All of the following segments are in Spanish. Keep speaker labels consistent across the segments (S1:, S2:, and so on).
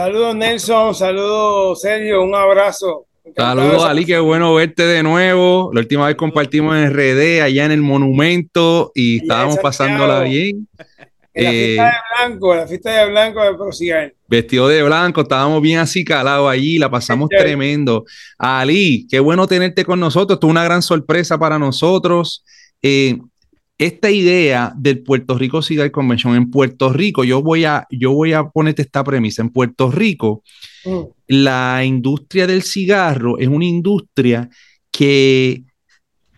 S1: Saludos Nelson, saludos Sergio, un abrazo.
S2: Saludos Ali, qué bueno verte de nuevo. La última vez compartimos en RD allá en el monumento y, estábamos pasándola bien.
S1: En la fiesta de eh, blanco, la fiesta de blanco de Prosigal.
S2: Vestido de blanco, estábamos bien así calados allí, la pasamos tremendo. Ali, qué bueno tenerte con nosotros, es una gran sorpresa para nosotros. Eh, esta idea del Puerto Rico Cigar Convention en Puerto Rico, yo voy a, yo voy a ponerte esta premisa. En Puerto Rico, mm. la industria del cigarro es una industria que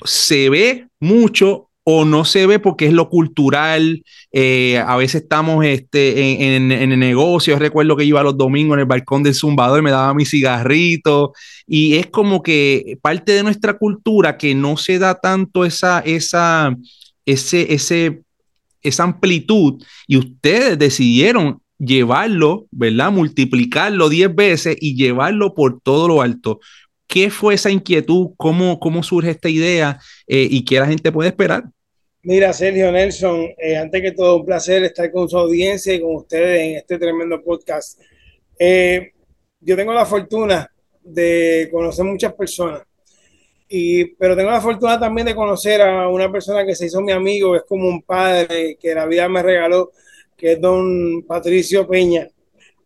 S2: se ve mucho o no se ve porque es lo cultural. Eh, a veces estamos este, en, en, el negocio. recuerdo que iba los domingos en el balcón del zumbador y me daba mi cigarrito. Y es como que parte de nuestra cultura que no se da tanto esa, esa, ese, ese, esa amplitud y ustedes decidieron llevarlo, ¿verdad? Multiplicarlo 10 veces y llevarlo por todo lo alto. ¿Qué fue esa inquietud? ¿Cómo, cómo surge esta idea? Eh, ¿Y qué la gente puede esperar?
S1: Mira, Sergio Nelson, eh, antes que todo, un placer estar con su audiencia y con ustedes en este tremendo podcast. Eh, yo tengo la fortuna de conocer muchas personas pero tengo la fortuna también de conocer a una persona que se hizo mi amigo, es como un padre que la vida me regaló, que es don Patricio Peña.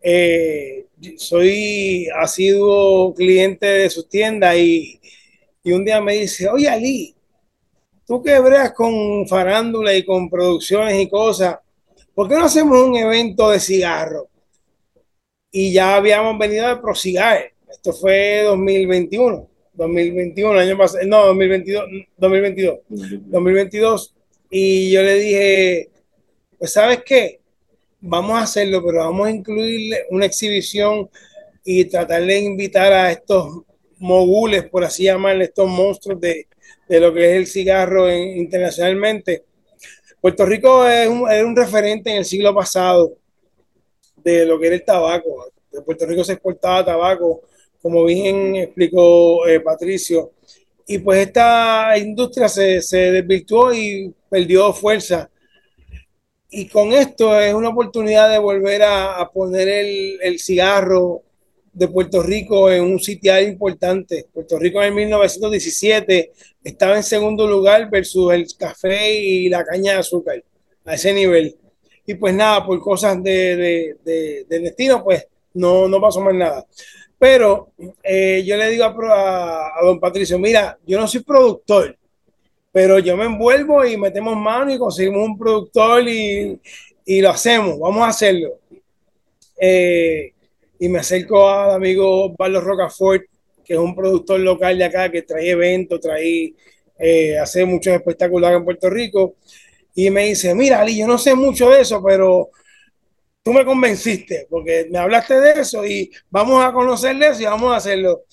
S1: Eh, soy asiduo cliente de sus tiendas y, y, un día me dice, oye Ali, tú que breas con farándula y con producciones y cosas, ¿por qué no hacemos un evento de cigarro? Y ya habíamos venido de Prosigae, esto fue 2021 2021, año pasado, no, 2022, 2022, 2022. Y yo le dije, pues sabes qué, vamos a hacerlo, pero vamos a incluirle una exhibición y tratar de invitar a estos mogules, por así llamarle, estos monstruos de, de lo que es el cigarro internacionalmente. Puerto Rico es un, es un referente en el siglo pasado de lo que era el tabaco. De Puerto Rico se exportaba tabaco como bien explicó eh, Patricio. Y pues esta industria se, se desvirtuó y perdió fuerza. Y con esto es una oportunidad de volver a, poner el, el, cigarro de Puerto Rico en un sitio importante. Puerto Rico en 1917 estaba en segundo lugar versus el café y la caña de azúcar, a ese nivel. Y pues nada, por cosas de, de, de, de destino, pues no, no pasó más nada. Pero eh, yo le digo a, don Patricio, mira, yo no soy productor, pero yo me envuelvo y metemos mano y conseguimos un productor y, lo hacemos, vamos a hacerlo. Eh, y me acerco al amigo Carlos Rocafort, que es un productor local de acá que trae eventos, trae, eh, hace muchos espectáculos en Puerto Rico. Y me dice, mira, Ali, yo no sé mucho de eso, pero tú me convenciste, porque me hablaste de eso y vamos a conocerle eso y vamos a hacerlo.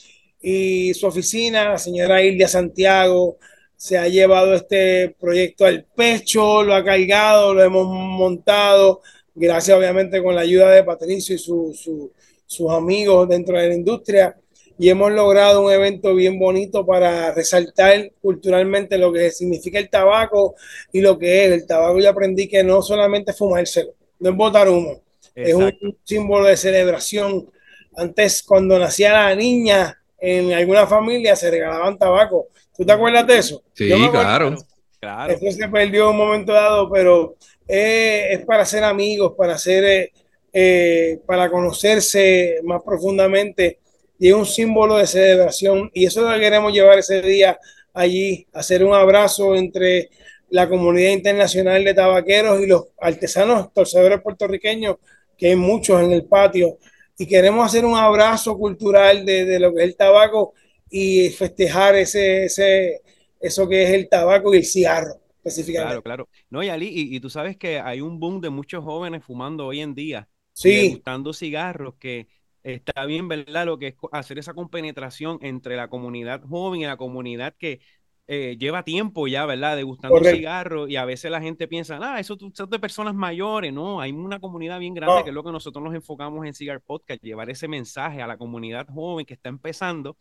S1: Y su oficina, la señora Ildia Santiago, se ha llevado este proyecto al pecho, lo ha cargado, lo hemos montado, gracias obviamente con la ayuda de Patricio y sus amigos dentro de la industria. Y hemos logrado un evento bien bonito para resaltar culturalmente lo que significa el tabaco y lo que es el tabaco. Yo aprendí que no solamente fumárselo, no es botar humo, es un símbolo de celebración. Antes, cuando nacía la niña, en alguna familia se regalaban tabaco. ¿Tú te acuerdas de eso?
S2: Sí, claro.
S1: claro. Esto se perdió en un momento dado, pero eh, es para ser amigos, para ser, eh, eh, para conocerse más profundamente y es un símbolo de celebración y eso es lo que queremos llevar ese día allí, hacer un abrazo entre la comunidad internacional de tabaqueros y los artesanos torcedores puertorriqueños que hay muchos en el patio, y queremos hacer un abrazo cultural de, de lo que es el tabaco y festejar ese, ese, eso que es el tabaco y el cigarro específicamente.
S3: Claro, claro. No, y Ali, y, tú sabes que hay un boom de muchos jóvenes fumando hoy en día,
S1: sí.
S3: gustando cigarros, que está bien, ¿verdad? Lo que es hacer esa compenetración entre la comunidad joven y la comunidad que eh, lleva tiempo ya, ¿verdad? Degustando cigarros y a veces la gente piensa, ah, eso, son de personas mayores, ¿no? Hay una comunidad bien grande que es lo que nosotros nos enfocamos en Cigar Podcast, llevar ese mensaje a la comunidad joven que está empezando,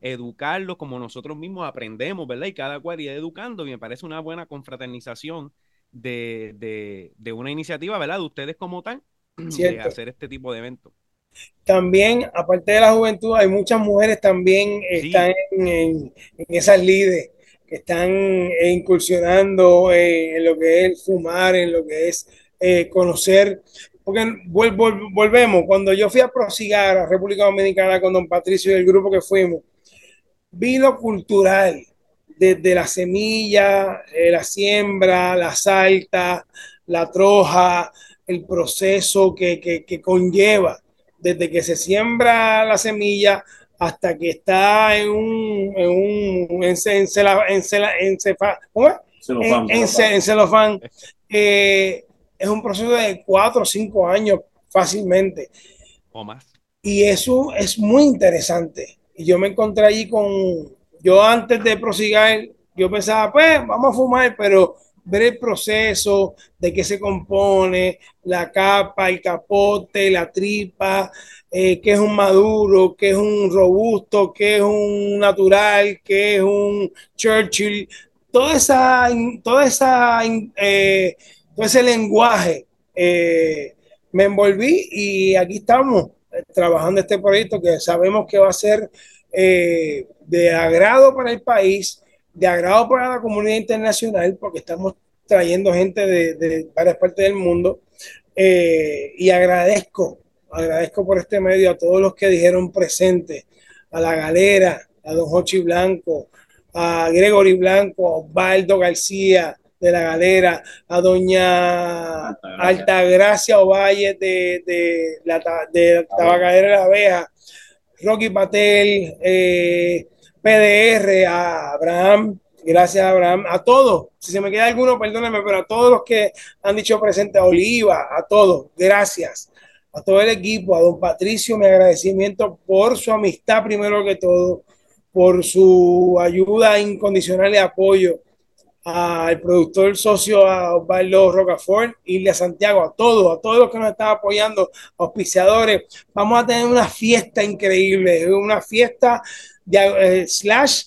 S3: educarlo como nosotros mismos aprendemos, ¿verdad? Y cada cual ir educando y me parece una buena confraternización de, de, de una iniciativa, ¿verdad? De ustedes como tal, de hacer este tipo de eventos.
S1: también, aparte de la juventud, hay muchas mujeres también están en, esas lides, que están eh, incursionando en, lo que es fumar, en lo que es eh, conocer. Porque volvemos, cuando yo fui a prosigar a República Dominicana con don Patricio y el grupo que fuimos, vi lo cultural, desde la semilla, eh, la siembra, la salta, la troja, el proceso que, que conlleva desde que se siembra la semilla hasta que está en un, en un en, en, en, celofán, eh, es un proceso de cuatro o cinco años fácilmente.
S3: O más.
S1: Y eso es muy interesante. Y yo me encontré allí con, yo antes de prosigar, yo pensaba, pues vamos a fumar, pero ver el proceso de qué se compone, la capa, el capote, la tripa, eh, qué es un maduro, qué es un robusto, qué es un natural, qué es un Churchill, toda esa, toda esa, eh, todo ese lenguaje. Eh, me envolví y aquí estamos trabajando este proyecto que sabemos que va a ser de agrado para el país, de agrado para la comunidad internacional, porque estamos trayendo gente de, varias partes del mundo. Eh, y agradezco, agradezco por este medio a todos los que dijeron presente, a la galera, a don Jochi Blanco, a Gregory Blanco, a Osvaldo García de la galera, a doña Altagracia, Ovalle de, de, la, de Tabacadera de la Abeja, Rocky Patel, eh, PDR, a Abraham, gracias Abraham, a todos, si se me queda alguno, perdónenme, pero a todos los que han dicho presente, a Oliva, a todos, gracias, a todo el equipo, a don Patricio, mi agradecimiento por su amistad primero que todo, por su ayuda incondicional y apoyo, al productor socio, a Osvaldo Rocafort, y a Santiago, a todos, a todos los que nos están apoyando, auspiciadores. Vamos a tener una fiesta increíble, una fiesta de, eh, slash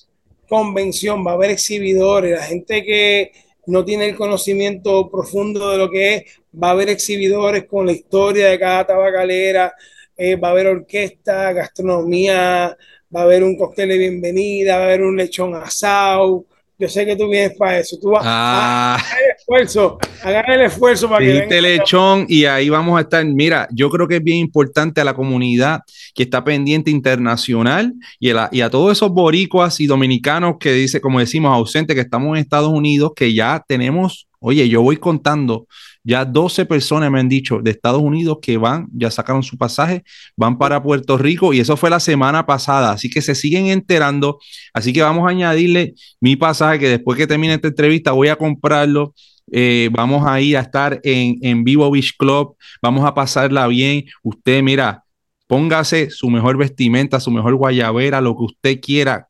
S1: convención, va a haber exhibidores, la gente que no tiene el conocimiento profundo de lo que es, va a haber exhibidores con la historia de cada tabacalera, eh, va a haber orquesta, gastronomía, va a haber un cóctel de bienvenida, va a haber un lechón asado, yo sé que tú vienes para eso. Tú vas a, hacer el esfuerzo, hagan el esfuerzo para que
S2: que lechón y ahí vamos a estar. Mira, yo creo que es bien importante a la comunidad que está pendiente internacional y a, y a todos esos boricuas y dominicanos que dice, como decimos, ausentes, que estamos en Estados Unidos, que ya tenemos, oye, yo voy contando ya 12 personas me han dicho de Estados Unidos que van, ya sacaron su pasaje, van para Puerto Rico y eso fue la semana pasada. Así que se siguen enterando. Así que vamos a añadirle mi pasaje que después que termine esta entrevista voy a comprarlo. Eh, vamos a ir a estar en, en Vivo Beach Club. Vamos a pasarla bien. Usted, mira, póngase su mejor vestimenta, su mejor guayabera, lo que usted quiera.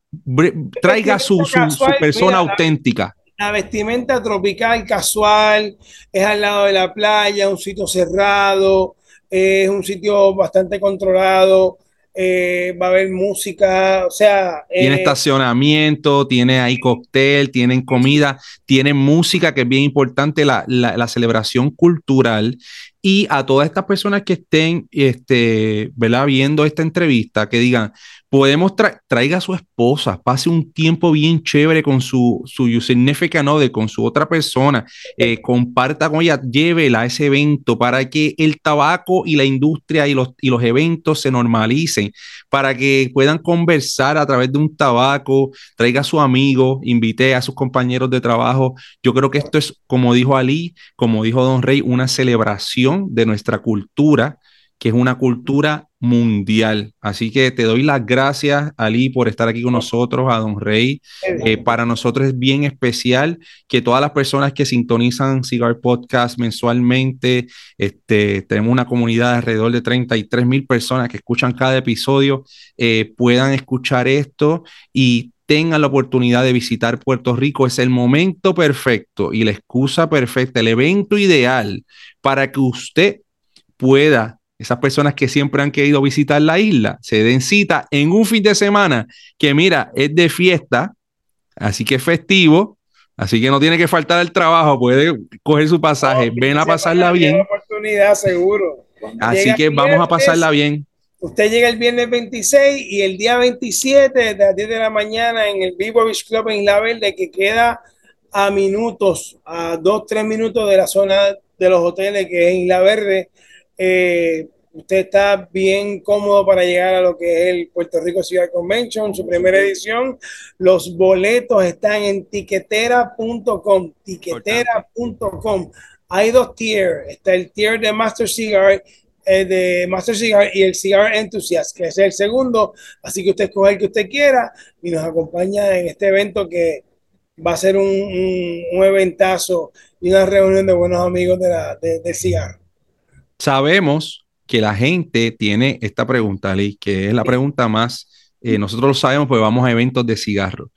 S2: Traiga su, su persona auténtica
S1: la vestimenta tropical casual, es al lado de la playa, un sitio cerrado, es un sitio bastante controlado, eh, va a haber música, o sea...
S2: tiene eh, estacionamiento, tiene ahí cóctel, tienen comida, tiene música, que es bien importante, la, la, celebración cultural. Y a todas estas personas que estén este, viendo esta entrevista, que digan, podemos traiga a su esposa, pase un tiempo bien chévere con su, su significant other, con su otra persona, eh, comparta con ella, llévela a ese evento para que el tabaco y la industria y los, y los eventos se normalicen, para que puedan conversar a través de un tabaco, traiga a su amigo, invite a sus compañeros de trabajo. Yo creo que esto es, como dijo Ali, como dijo Don Rey, una celebración de nuestra cultura que es una cultura mundial. Así que te doy las gracias, Ali, por estar aquí con nosotros, a Don Rey. Eh, para nosotros es bien especial que todas las personas que sintonizan Cigar Podcast mensualmente, este, tenemos una comunidad de alrededor de 33 mil personas que escuchan cada episodio, eh, puedan escuchar esto y tengan la oportunidad de visitar Puerto Rico. Es el momento perfecto y la excusa perfecta, el evento ideal para que usted pueda esas personas que siempre han querido visitar la isla, se den cita en un fin de semana que mira, es de fiesta, así que es festivo, así que no tiene que faltar el trabajo, puede coger su pasaje, ven a pasarla bien.
S1: Oportunidad, seguro.
S2: Así que vamos a pasarla bien.
S1: Usted llega el viernes 26 y el día 27, desde las 10 de la mañana, en el Vivo Beach Club en La Verde, que queda a minutos, a dos, tres minutos de la zona de los hoteles que es Isla Verde. Eh, usted está bien cómodo para llegar a lo que es el Puerto Rico Ciudad Convention, su primera edición. Los boletos están en tiquetera.com, tiquetera.com. Hay dos tiers, está el tier de Master Cigar, eh, de Master Cigar y el Cigar Enthusiast, que es el segundo. Así que usted escoge el que usted quiera y nos acompaña en este evento que va a ser un, un, eventazo y una reunión de buenos amigos de, la, de, cigarro.
S2: Sabemos que la gente tiene esta pregunta, Liz, que es la pregunta más, eh, nosotros lo sabemos, pues vamos a eventos de cigarro,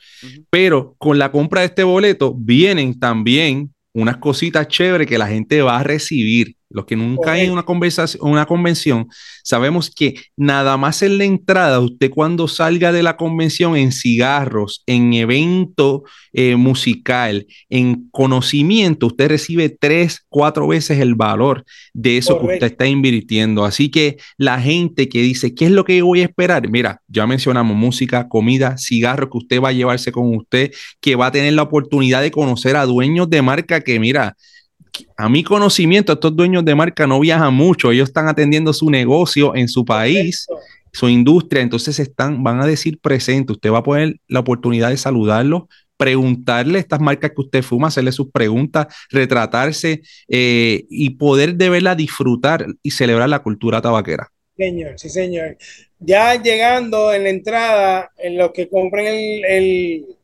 S2: pero con la compra de este boleto vienen también unas cositas chéveres que la gente va a recibir. Los que nunca hay en una, conversación, una convención, sabemos que nada más en la entrada, usted cuando salga de la convención en cigarros, en evento eh, musical, en conocimiento, usted recibe tres, cuatro veces el valor de eso que usted está invirtiendo. Así que la gente que dice, ¿qué es lo que yo voy a esperar? Mira, ya mencionamos música, comida, cigarros que usted va a llevarse con usted, que va a tener la oportunidad de conocer a dueños de marca que, mira, a mi conocimiento, estos dueños de marca no viajan mucho, ellos están atendiendo su negocio en su país, su industria, entonces están, van a decir presente, usted va a poner la oportunidad de saludarlos, preguntarle estas marcas que usted fuma, hacerle sus preguntas, retratarse eh, y poder de verla disfrutar y celebrar la cultura tabaquera.
S1: Señor, sí, señor. Ya llegando en la entrada, en los que compren el el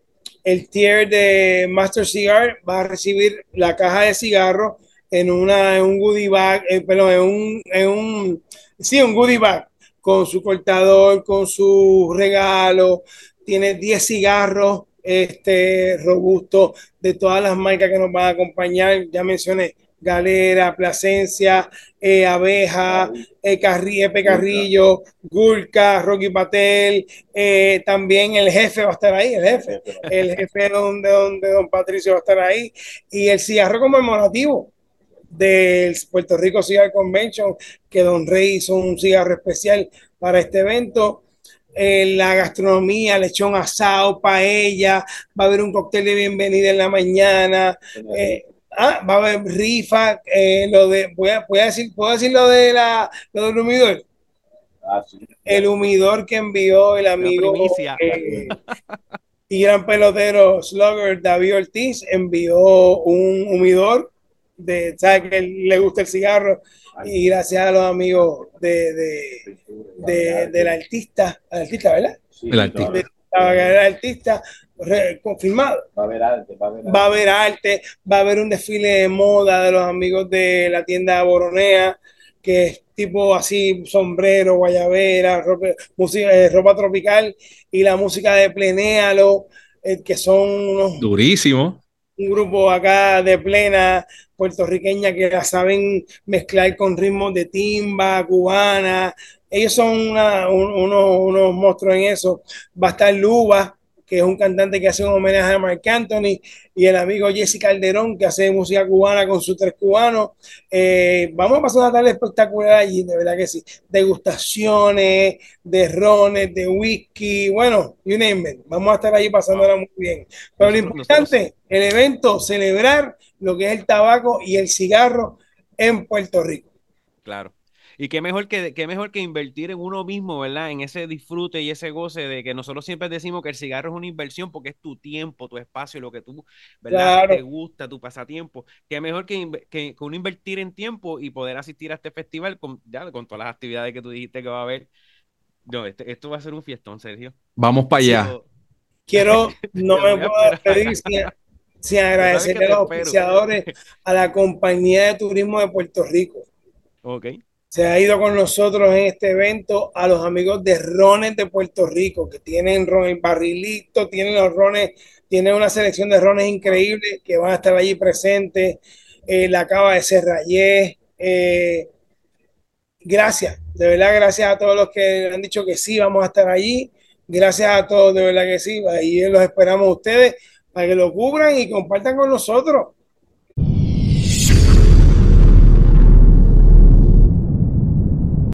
S1: tier de Master Cigar va a recibir la caja de cigarros en, una, en un goodie bag, eh, perdón, en un, en un, sí, un goodie bag con su cortador, con su regalo. Tiene 10 cigarros este, robustos de todas las marcas que nos van a acompañar. Ya mencioné Galera, Plasencia, eh, Abeja, eh, Epe Carrillo, Gulca, Rocky Patel, eh, también el jefe va a estar ahí, el jefe, el jefe de don, de, don, Patricio va a estar ahí, y el cigarro conmemorativo del Puerto Rico Cigar Convention, que Don Rey hizo un cigarro especial para este evento. la gastronomía, lechón asado, paella, va a haber un cóctel de bienvenida en la mañana, Ah, va a haber rifa, eh, lo de, voy a, voy a, decir, ¿puedo decir lo, de la, lo del humidor? Ah, sí. El humidor que envió el amigo eh, y gran pelotero Slugger David Ortiz envió un humidor de, sabe que le gusta el cigarro y gracias a los amigos de, de, de, del artista, artista, ¿verdad? Sí, el artista. el artista confirmado. Va a haber arte, va a haber arte. Va a haber arte, va a haber un desfile de moda de los amigos de la tienda Boronea, que es tipo así, sombrero, guayabera, ropa, música, eh, ropa tropical y la música de Plenéalo, eh, que son unos...
S2: Durísimo.
S1: Un grupo acá de plena puertorriqueña que la saben mezclar con ritmos de timba, cubana. Ellos son unos, unos monstruos en eso. Va a estar Luba, que es un cantante que hace un homenaje a Mark Anthony, y el amigo Jesse Calderón, que hace música cubana con sus tres cubanos. Eh, vamos a pasar una tarde espectacular allí, de verdad que sí. Degustaciones, de rones, de whisky, bueno, you name it. Vamos a estar allí pasándola muy bien. Pero lo importante, el evento, celebrar lo que es el tabaco y el cigarro en Puerto Rico.
S3: Claro. Y qué mejor que, qué mejor que invertir en uno mismo, ¿verdad? En ese disfrute y ese goce de que nosotros siempre decimos que el cigarro es una inversión porque es tu tiempo, tu espacio, lo que tú, ¿verdad? Te gusta, tu pasatiempo. Qué mejor que, que, uno invertir en tiempo y poder asistir a este festival con, ya, con todas las actividades que tú dijiste que va a haber. No, este, esto va a ser un fiestón, Sergio.
S2: Vamos para allá.
S1: Quiero, no me puedo despedir sin, agradecerle a los oficiadores, a la compañía de turismo de Puerto Rico.
S3: Ok
S1: se ha ido con nosotros en este evento a los amigos de Rones de Puerto Rico, que tienen ron barrilito, tienen los rones, tienen una selección de rones increíbles que van a estar allí presentes. Eh, la acaba de ser Eh, gracias, de verdad, gracias a todos los que han dicho que sí, vamos a estar allí. Gracias a todos, de verdad que sí. Ahí los esperamos a ustedes para que lo cubran y compartan con nosotros.